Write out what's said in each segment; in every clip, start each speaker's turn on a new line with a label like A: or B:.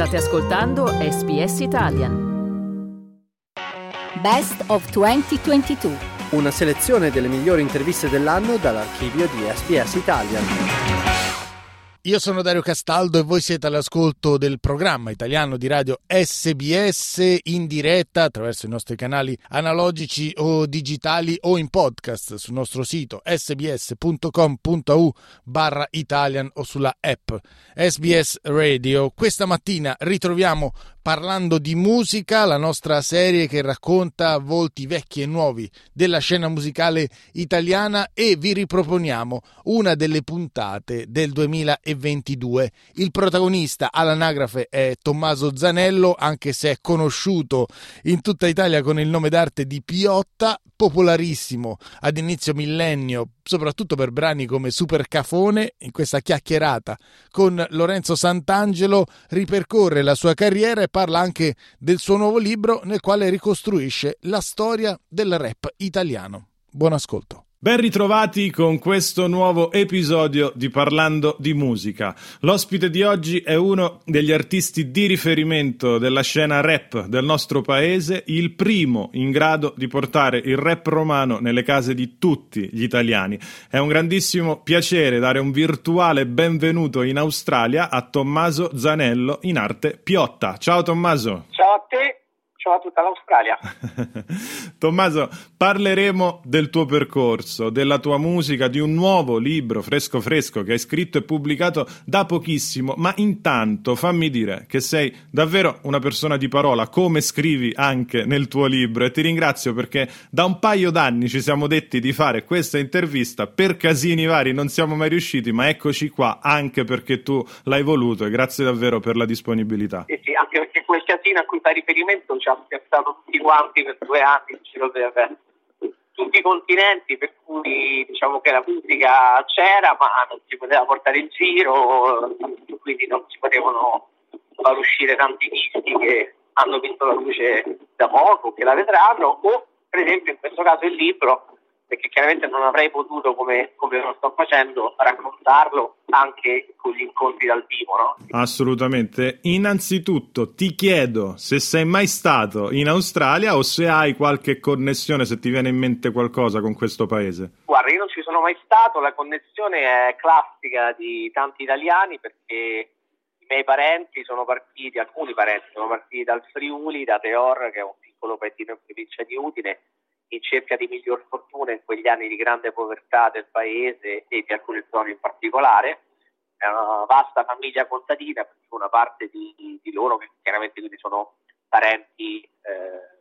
A: State ascoltando SBS Italian.
B: Best of 2022.
C: Una selezione delle migliori interviste dell'anno dall'archivio di SBS Italian.
D: Io sono Dario Castaldo e voi siete all'ascolto del programma italiano di radio SBS in diretta attraverso i nostri canali analogici o digitali o in podcast sul nostro sito sbs.com.au barra Italian o sulla app SBS Radio. Questa mattina ritroviamo parlando di musica, la nostra serie che racconta volti vecchi e nuovi della scena musicale italiana e vi riproponiamo una delle puntate del 2022. Il protagonista all'anagrafe è Tommaso Zanello, anche se è conosciuto in tutta Italia con il nome d'arte di Piotta, popolarissimo ad inizio millennio, soprattutto per brani come Super Cafone, in questa chiacchierata con Lorenzo Sant'Angelo ripercorre la sua carriera e parla anche del suo nuovo libro nel quale ricostruisce la storia del rap italiano. Buon ascolto.
E: Ben ritrovati con questo nuovo episodio di Parlando di musica. L'ospite di oggi è uno degli artisti di riferimento della scena rap del nostro paese, il primo in grado di portare il rap romano nelle case di tutti gli italiani. È un grandissimo piacere dare un virtuale benvenuto in Australia a Tommaso Zanello in arte Piotta. Ciao Tommaso.
F: Ciao a te ciao a tutta l'Australia.
E: Tommaso, parleremo del tuo percorso, della tua musica, di un nuovo libro fresco fresco che hai scritto e pubblicato da pochissimo, ma intanto fammi dire che sei davvero una persona di parola, come scrivi anche nel tuo libro e ti ringrazio perché da un paio d'anni ci siamo detti di fare questa intervista, per casini vari non siamo mai riusciti, ma eccoci qua anche perché tu l'hai voluto e grazie davvero per la disponibilità.
F: Sì, sì, anche perché quel casino a cui fai riferimento ci ha spiazzato tutti quanti per due anni in giro per tutti i continenti, per cui diciamo che la musica c'era ma non si poteva portare in giro, quindi non si potevano far uscire tanti dischi che hanno visto la luce da poco, che la vedranno, o per esempio in questo caso il libro perché chiaramente non avrei potuto, come, come, lo sto facendo, raccontarlo anche con gli incontri dal vivo. No?
E: Assolutamente. Innanzitutto ti chiedo se sei mai stato in Australia o se hai qualche connessione, se ti viene in mente qualcosa con questo paese.
F: Guarda, io non ci sono mai stato, la connessione è classica di tanti italiani perché i miei parenti sono partiti, alcuni parenti sono partiti dal Friuli, da Teor, che è un piccolo paesino in provincia di Udine, in cerca di miglior fortuna in quegli anni di grande povertà del paese e di alcune zone in particolare. È una vasta famiglia contadina, perché una parte di, di loro, che chiaramente quindi sono parenti eh,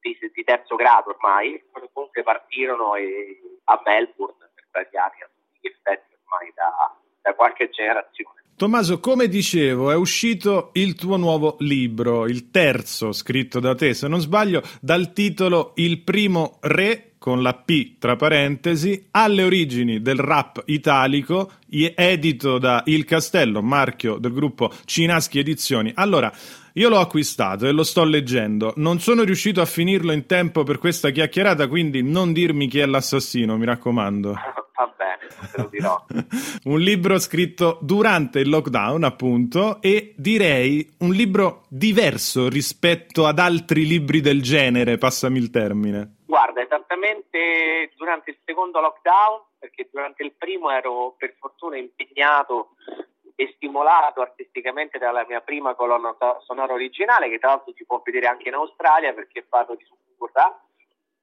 F: di, di, terzo grado ormai, comunque partirono e, a Melbourne per vari anni, gli effetti ormai da, da qualche generazione.
E: Tommaso, come dicevo, è uscito il tuo nuovo libro, il terzo scritto da te, se non sbaglio, dal titolo Il primo re con la P tra parentesi, alle origini del rap italico, edito da Il Castello, marchio del gruppo Cinaschi Edizioni. Allora, io l'ho acquistato e lo sto leggendo. Non sono riuscito a finirlo in tempo per questa chiacchierata, quindi non dirmi chi è l'assassino, mi raccomando.
F: Te lo dirò.
E: un libro scritto durante il lockdown, appunto, e direi un libro diverso rispetto ad altri libri del genere, passami il termine.
F: Guarda, esattamente durante il secondo lockdown, perché durante il primo ero per fortuna impegnato e stimolato artisticamente dalla mia prima colonna sonora originale, che tra l'altro si può vedere anche in Australia perché parlo di Suburra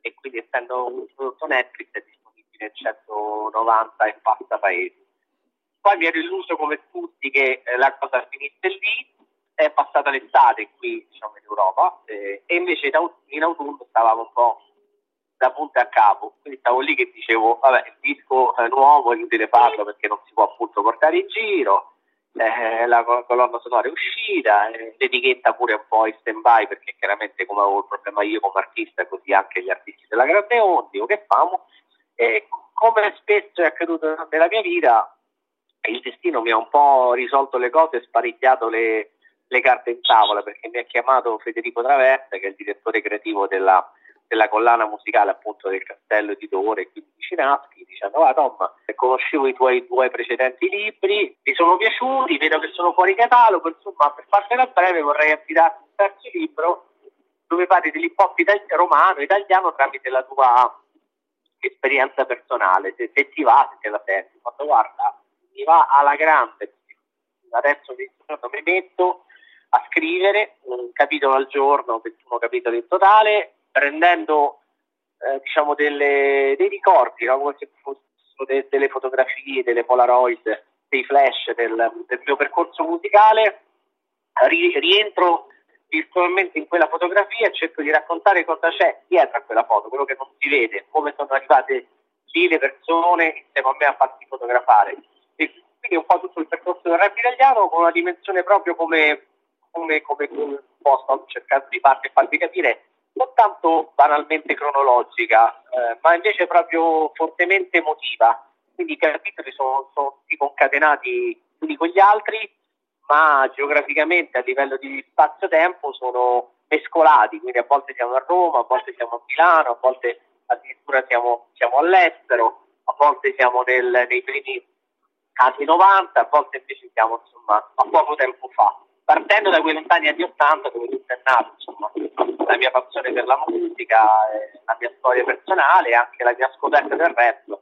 F: e quindi essendo un prodotto Netflix è nel 190 e passa paesi. Poi mi ero illuso come tutti che eh, la cosa finisse lì, è passata l'estate qui diciamo, in Europa eh, e invece in autunno stavamo un po' da punta a capo, quindi stavo lì che dicevo, vabbè, il disco è nuovo, è inutile farlo perché non si può appunto portare in giro, eh, la colonna sonora è uscita, eh, l'etichetta pure un po' in stand by perché chiaramente come avevo il problema io come artista, così anche gli artisti della grande onda, dico che famo, e come spesso è accaduto nella mia vita, il destino mi ha un po' risolto le cose e sparigliato le, le carte in tavola perché mi ha chiamato Federico Traversa, che è il direttore creativo della della collana musicale appunto del Castello Editore, quindi di Cinaschi, dicendo ah Tom, conoscevo i tuoi due precedenti libri, mi sono piaciuti, vedo che sono fuori catalogo, insomma per fartela breve vorrei affidarti un terzo libro dove parli dell'hip hop itali- romano, italiano tramite la tua esperienza personale, se, se ti va, se te la senti, quando guarda, mi va alla grande, adesso mi, mi metto a scrivere un capitolo al giorno, 21 capitoli in totale, prendendo eh, diciamo delle, dei ricordi, no? come se fossero de, delle fotografie, delle polaroid, dei flash del, del mio percorso musicale, ri, rientro virtualmente in quella fotografia e cerco di raccontare cosa c'è dietro a quella foto, quello che non si vede, come sono arrivate lì le persone insieme a me a farsi fotografare. E quindi un po' tutto il percorso del rap italiano con una dimensione proprio come, come, come sto cercando di farvi, farvi capire, non tanto banalmente cronologica, eh, ma invece proprio fortemente emotiva. Quindi i capitoli sono, sono concatenati gli uni con gli altri ma geograficamente a livello di spazio-tempo sono mescolati, quindi a volte siamo a Roma, a volte siamo a Milano, a volte addirittura siamo, siamo all'estero, a volte siamo nel, nei primi anni 90, a volte invece siamo insomma, a poco tempo fa. Partendo da quei lontani anni 80 dove tutto è nato, insomma, la mia passione per la musica, la mia storia personale e anche la mia scoperta del rap,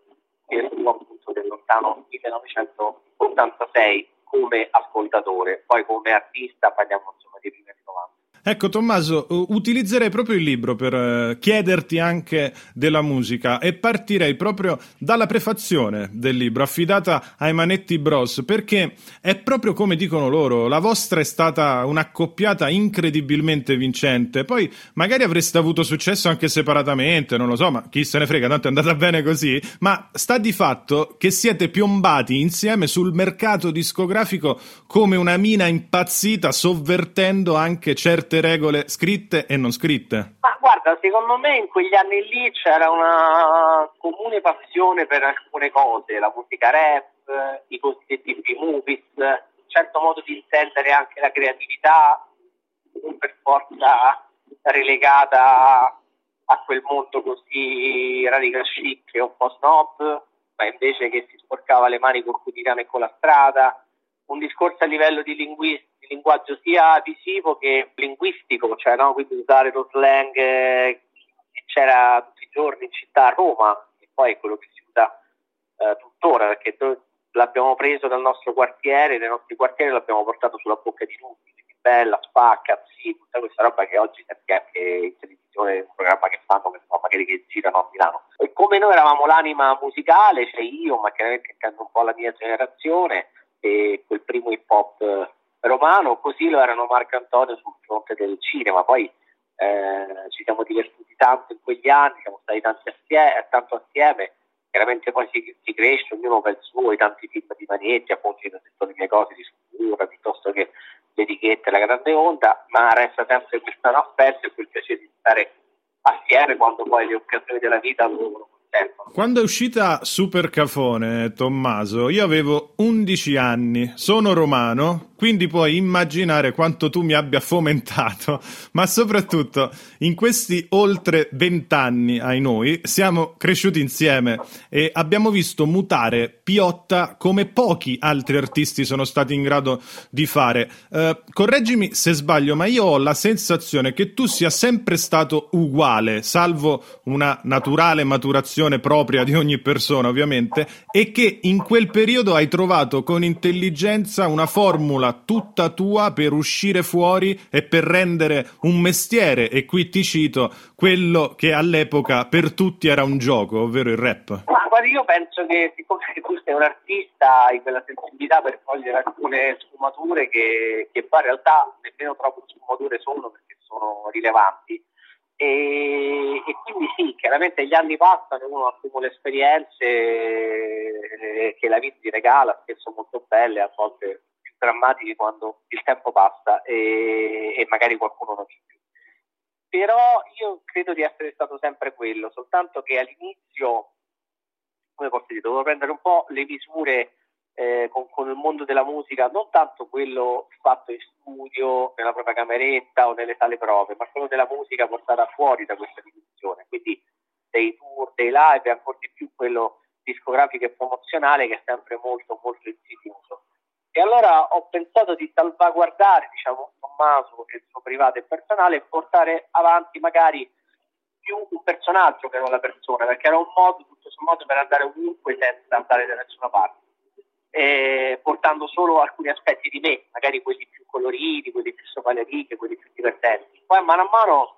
F: che fu appunto del lontano 1986 come ascoltatore, poi come artista parliamo insomma di primi anni 90.
E: Ecco Tommaso, utilizzerei proprio il libro per eh, chiederti anche della musica e partirei proprio dalla prefazione del libro affidata ai Manetti Bros perché è proprio come dicono loro, la vostra è stata un'accoppiata incredibilmente vincente, poi magari avreste avuto successo anche separatamente, non lo so, ma chi se ne frega, tanto è andata bene così, ma sta di fatto che siete piombati insieme sul mercato discografico come una mina impazzita sovvertendo anche certe certe regole scritte e non scritte?
F: Ma guarda, secondo me in quegli anni lì c'era una comune passione per alcune cose, la musica rap, i cosiddetti B-movies, un certo modo di intendere anche la creatività, non per forza relegata a quel mondo così radical chic e un po' snob, ma invece che si sporcava le mani col quotidiano e con la strada, un discorso a livello di linguistica di linguaggio sia visivo che linguistico, cioè no? quindi usare lo slang eh, che c'era tutti i giorni in città a Roma, che poi è quello che si usa eh, tuttora, perché noi l'abbiamo preso dal nostro quartiere, dai nostri quartieri l'abbiamo portato sulla bocca di tutti, quindi bella, spacca, sì, tutta questa roba che oggi senti anche in televisione, un programma che fanno, che so, magari che girano a Milano. E come noi eravamo l'anima musicale, cioè io, ma chiaramente un po' la mia generazione, e quel primo hip hop romano, così lo erano Marco Antonio sul fronte del cinema. Poi eh, ci siamo divertiti tanto in quegli anni, siamo stati assieme, tanto assieme. Chiaramente poi si, si cresce, ognuno fa il suo, i tanti film di Manetti, appunto io ho detto le mie cose di scultura, piuttosto che le etichette, la grande onda, ma resta sempre questo affetto e quel piacere di stare assieme quando poi le occasioni della vita lo,
E: quando è uscita Super Cafone, Tommaso, io avevo 11 anni, sono romano, quindi puoi immaginare quanto tu mi abbia fomentato, ma soprattutto in questi oltre 20 anni ai noi siamo cresciuti insieme e abbiamo visto mutare Piotta come pochi altri artisti sono stati in grado di fare. Uh, correggimi se sbaglio, ma io ho la sensazione che tu sia sempre stato uguale, salvo una naturale maturazione definizione propria di ogni persona, ovviamente, e che in quel periodo hai trovato con intelligenza una formula tutta tua per uscire fuori e per rendere un mestiere, e qui ti cito, quello che all'epoca per tutti era un gioco, ovvero il rap.
F: Ma guarda, io penso che siccome tu sei un artista, hai quella sensibilità per cogliere alcune sfumature che, che in realtà nemmeno troppo sfumature sono perché sono rilevanti e, e, quindi sì, chiaramente gli anni passano, uno accumula esperienze eh, che la vita ti regala, spesso molto belle, a volte più drammatiche quando il tempo passa e, e magari qualcuno non vive più. Però io credo di essere stato sempre quello, soltanto che all'inizio, come posso dire, dovevo prendere un po' le misure eh, con, con, il mondo della musica, non tanto quello fatto in studio, nella propria cameretta o nelle sale prove, ma quello della musica portata fuori da questa dimensione, quindi dei tour, dei live e ancora di più quello discografico e promozionale che è sempre molto molto insidioso. E allora ho pensato di salvaguardare, diciamo, Tommaso e il suo privato e personale e portare avanti magari più un personaggio che non la persona, perché era un modo, tutto sommato, per andare ovunque senza andare da nessuna parte, e portando solo alcuni aspetti di me, magari quelli più coloriti, quelli più sopra quelli più divertenti. Poi mano a mano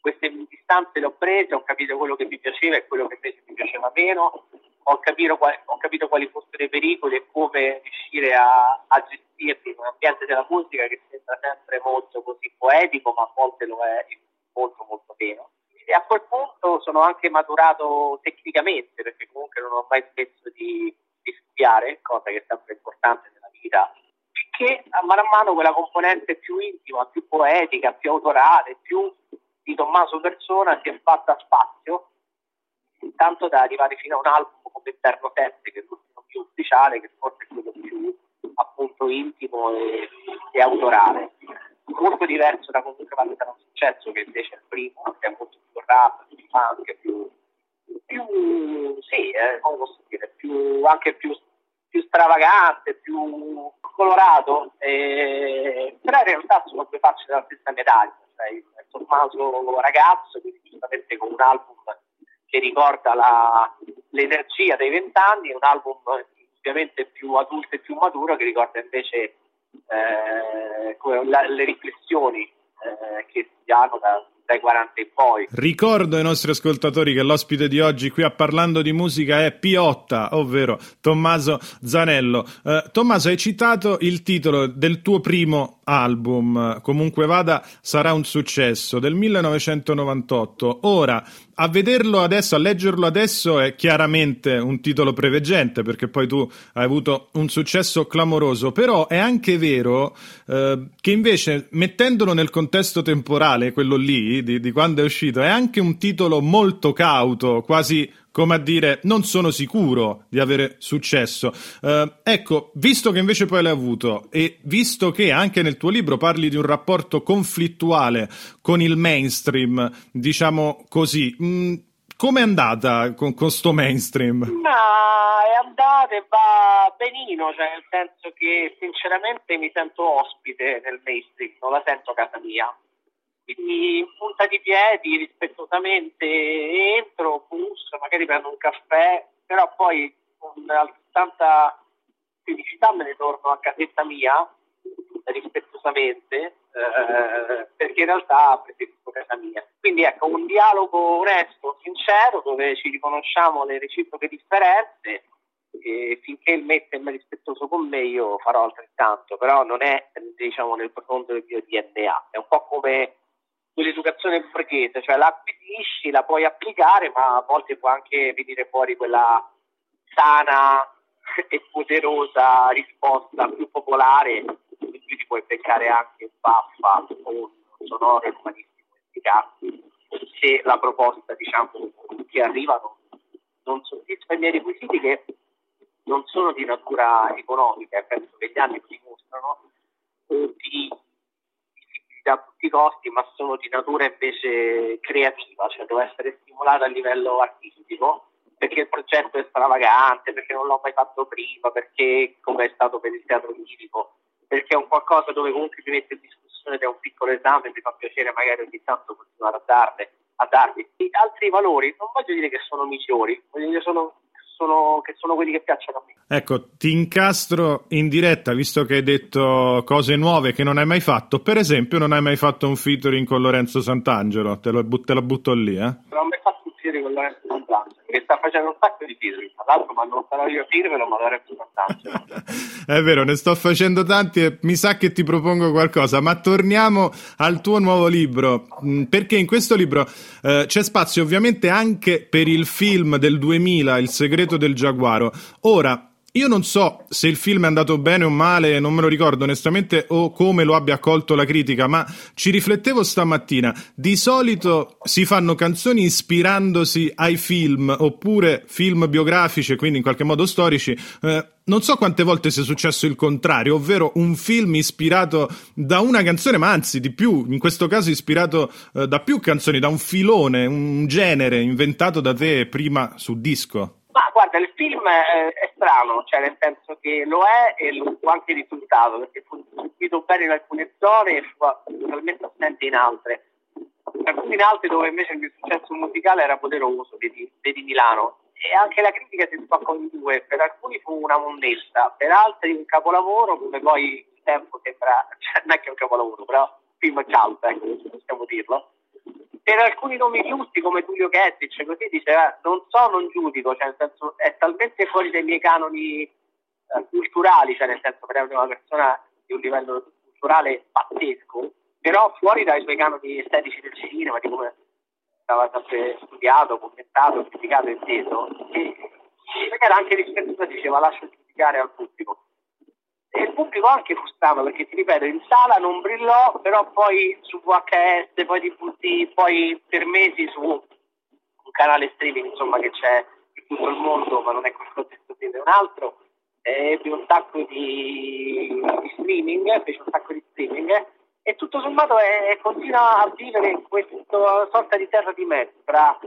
F: queste distanze le ho prese, ho capito quello che mi piaceva e quello che invece mi piaceva meno, ho capito, ho capito quali fossero i pericoli e come riuscire a, a gestirli in un ambiente della musica che sembra sempre molto così poetico, ma a volte lo è molto molto meno. E a quel punto sono anche maturato tecnicamente, perché comunque non ho mai smesso di, di studiare, cosa che è sempre importante nella vita, perché a mano a mano quella componente più intima, più poetica, più autorale, più di Tommaso Persona si è fatta spazio tanto da arrivare fino a un album come Inverno 7 che è l'ultimo più ufficiale che forse è quello più appunto intimo e, e autorale. Molto diverso da comunque quando sarà un successo che invece è il primo che è molto più rap, più funk più, più sì, eh, come posso dire più, anche più, più stravagante più colorato eh, però in realtà sono due facce della stessa medaglia cioè Tommaso ragazzo, quindi giustamente con un album che ricorda la, l'energia dei vent'anni, un album ovviamente più adulto e più maturo che ricorda invece eh, la, le riflessioni eh, che si hanno da, dai 40 in poi.
E: Ricordo ai nostri ascoltatori che l'ospite di oggi qui a Parlando di Musica è Piotta, ovvero Tommaso Zanello. Eh, Tommaso, hai citato il titolo del tuo primo album, comunque vada, sarà un successo, del 1998. Ora, a vederlo adesso, a leggerlo adesso è chiaramente un titolo preveggente perché poi tu hai avuto un successo clamoroso, però è anche vero eh, che invece mettendolo nel contesto temporale, quello lì, di, di quando è uscito, è anche un titolo molto cauto, quasi come a dire non sono sicuro di avere successo. Uh, ecco, visto che invece poi l'hai avuto e visto che anche nel tuo libro parli di un rapporto conflittuale con il mainstream, diciamo così, mm, come è andata con questo mainstream?
F: Ma è andata e va benino, cioè nel senso che sinceramente mi sento ospite nel mainstream, non la sento casa mia quindi in punta di piedi rispettosamente entro, busso, magari prendo un caffè, però poi con altrettanta felicità me ne torno a casetta mia rispettosamente eh, perché in realtà preferisco casa mia. Quindi ecco un dialogo onesto, sincero, dove ci riconosciamo le reciproche differenze e finché il mette è rispettoso con me io farò altrettanto, però non è diciamo nel profondo del mio DNA, è un po' come quell'educazione borghese, cioè la acquisisci, la puoi applicare, ma a volte può anche venire fuori quella sana e poderosa risposta più popolare, in cui ti puoi beccare anche baffa o un sonoro e umanissimo efficace. Se la proposta diciamo, che arriva non, soddisfa i miei requisiti che non sono di natura economica penso che gli anni lo dimostrano di costi, ma sono di natura invece creativa, cioè devo essere stimolata a livello artistico perché il progetto è stravagante, perché non l'ho mai fatto prima, perché come è stato per il teatro lirico, perché è un qualcosa dove comunque mi mette in discussione da un piccolo esame, mi fa piacere magari ogni tanto continuare a darne, a darvi. Altri valori non voglio dire che sono migliori, voglio dire che sono sono, che sono quelli che piacciono a me.
E: Ecco, ti incastro in diretta, visto che hai detto cose nuove che non hai mai fatto. Per esempio, non hai mai fatto un featuring con Lorenzo Sant'Angelo, te, lo, te la butto lì, eh?
F: Non ho mai fatto un featuring con Lorenzo Che sta facendo un sacco di featuring, tra l'altro, ma non sarò io a dirvelo, ma Lorenzo Sant'Angelo.
E: È vero, ne sto facendo tanti e mi sa che ti propongo qualcosa, ma torniamo al tuo nuovo libro, mm, perché in questo libro eh, c'è spazio ovviamente anche per il film del 2000, Il segreto del giaguaro. Ora, io non so se il film è andato bene o male, non me lo ricordo onestamente, o come lo abbia accolto la critica, ma ci riflettevo stamattina. Di solito si fanno canzoni ispirandosi ai film, oppure film biografici, quindi in qualche modo storici. Eh, non so quante volte sia successo il contrario, ovvero un film ispirato da una canzone, ma anzi di più, in questo caso ispirato eh, da più canzoni, da un filone, un genere inventato da te prima su disco.
F: Ma guarda, il film è, è strano, cioè nel senso che lo è e lo fu anche risultato, perché fu seguito bene in alcune zone e fu totalmente assente in altre. Alcune in altre dove invece il successo musicale era poderoso, vedi, vedi Milano. E anche la critica si spaccò in due, per alcuni fu una monnezza, per altri un capolavoro, come poi il tempo sembra, cioè non è che è un capolavoro, però film cialta, ecco, possiamo dirlo per alcuni nomi giusti come Tullio Kettic, così diceva non so, non giudico, cioè nel senso è talmente fuori dai miei canoni eh, culturali, cioè nel senso per una persona di un livello culturale pazzesco, però fuori dai suoi canoni estetici del cinema, di come stava sempre studiato, commentato, criticato, inteso, e era anche rispettoso, diceva lascio giudicare al pubblico e il pubblico anche fu strano perché ti ripeto in sala non brillò però poi su VHS poi DVD poi per mesi su un canale streaming insomma che c'è in tutto il mondo ma non è quello stesso è un altro. Ebbe un sacco di, di, streaming fece un sacco di streaming e tutto sommato è, continua a vivere in questa sorta di terra di mezzo tra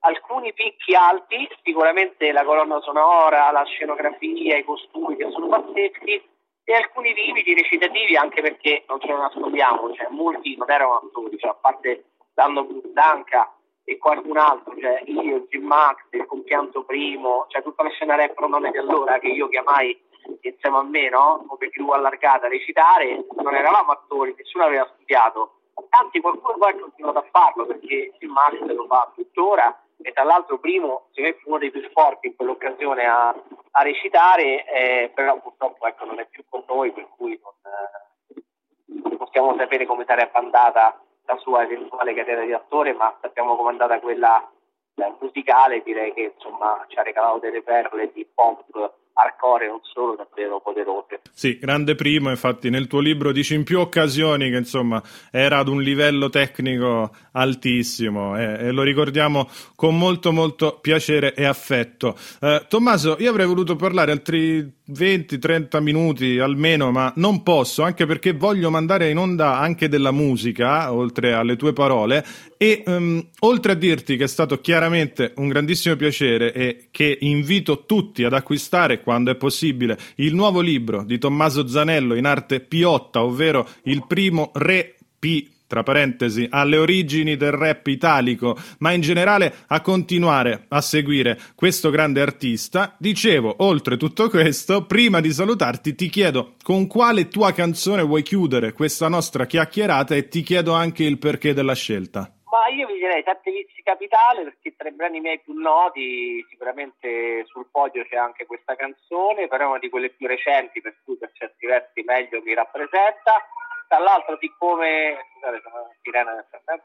F: alcuni picchi alti sicuramente la colonna sonora la scenografia i costumi che sono pazzeschi e alcuni limiti recitativi anche perché non ce lo nascondiamo, cioè molti non erano attori, cioè, a parte Danno Budanca e qualcun altro, cioè io, Jim Max, il compianto primo, cioè tutta la scena rap nome di allora che io chiamai insieme a me, no? Come più allargata a recitare, non eravamo attori, nessuno aveva studiato. Anzi, qualcuno poi ha continuato a farlo perché Jim Max lo fa tuttora e tra l'altro primo secondo me fu uno dei più forti in quell'occasione a, a recitare, eh, però purtroppo ecco, non è più con noi, per cui non, eh, possiamo sapere come sarebbe andata la sua eventuale carriera di attore, ma sappiamo come è andata quella eh, musicale, direi che insomma ci ha regalato delle perle di pop hardcore non solo davvero poderose.
E: Sì, grande primo, infatti nel tuo libro dici in più occasioni che insomma era ad un livello tecnico altissimo e, e lo ricordiamo con molto molto piacere e affetto. Eh, Tommaso, io avrei voluto parlare altri 20-30 minuti almeno, ma non posso, anche perché voglio mandare in onda anche della musica, oltre alle tue parole, e um, oltre a dirti che è stato chiaramente un grandissimo piacere e che invito tutti ad acquistare quando è possibile il nuovo libro di Tommaso Zanello in arte Piotta, ovvero il primo re P tra parentesi, alle origini del rap italico, ma in generale a continuare a seguire questo grande artista. Dicevo, oltre tutto questo, prima di salutarti ti chiedo con quale tua canzone vuoi chiudere questa nostra chiacchierata e ti chiedo anche il perché della scelta.
F: Ma io vi direi Sette Vizi Capitale perché tra i brani miei più noti sicuramente sul podio c'è anche questa canzone, però è una di quelle più recenti per cui per certi versi meglio mi rappresenta. Tra l'altro siccome scusate sono sirena nel frattempo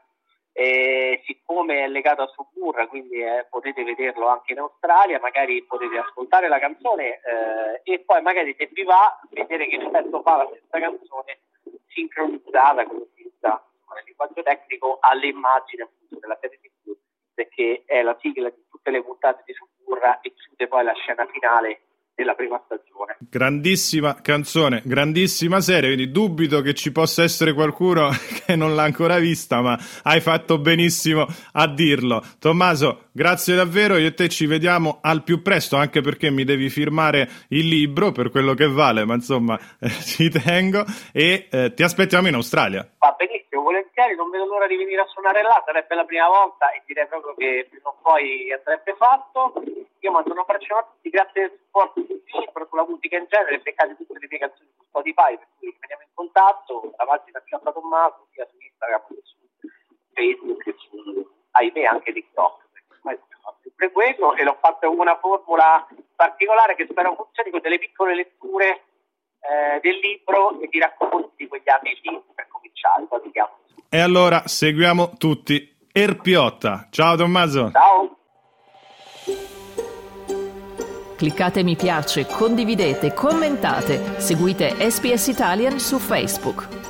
F: e siccome è legato a Suburra quindi eh, potete vederlo anche in Australia magari potete ascoltare la canzone eh, e poi magari se vi va vedere che effetto fa la stessa canzone sincronizzata si usa nel linguaggio tecnico alle immagini appunto della serie TV perché è la sigla di tutte le puntate di Suburra e chiude poi la scena finale della prima stagione.
E: Grandissima canzone, grandissima serie, quindi dubito che ci possa essere qualcuno che non l'ha ancora vista, ma hai fatto benissimo a dirlo. Tommaso, grazie davvero, io e te ci vediamo al più presto, anche perché mi devi firmare il libro per quello che vale, ma insomma eh, ci tengo e eh, ti aspettiamo in Australia.
F: Va benissimo, volentieri, non vedo l'ora di venire a suonare là, sarebbe la prima volta e direi proprio che prima o poi andrebbe fatto. Io mando un abbraccio a tutti, grazie del supporto sul libro, sulla musica in genere, beccate tutte le mie su Spotify, per cui rimaniamo in contatto, la pagina Piazza Tommaso, sia su Instagram che su Facebook e su, ahimè, anche TikTok. Sempre quello e l'ho fatto con una formula particolare che spero funzioni con delle piccole letture eh, del libro e di racconti di quegli anni lì per cominciare.
E: E allora seguiamo tutti Erpiotta. Ciao Tommaso.
F: Ciao.
A: Cliccate mi piace, condividete, commentate, seguite SPS Italian su Facebook.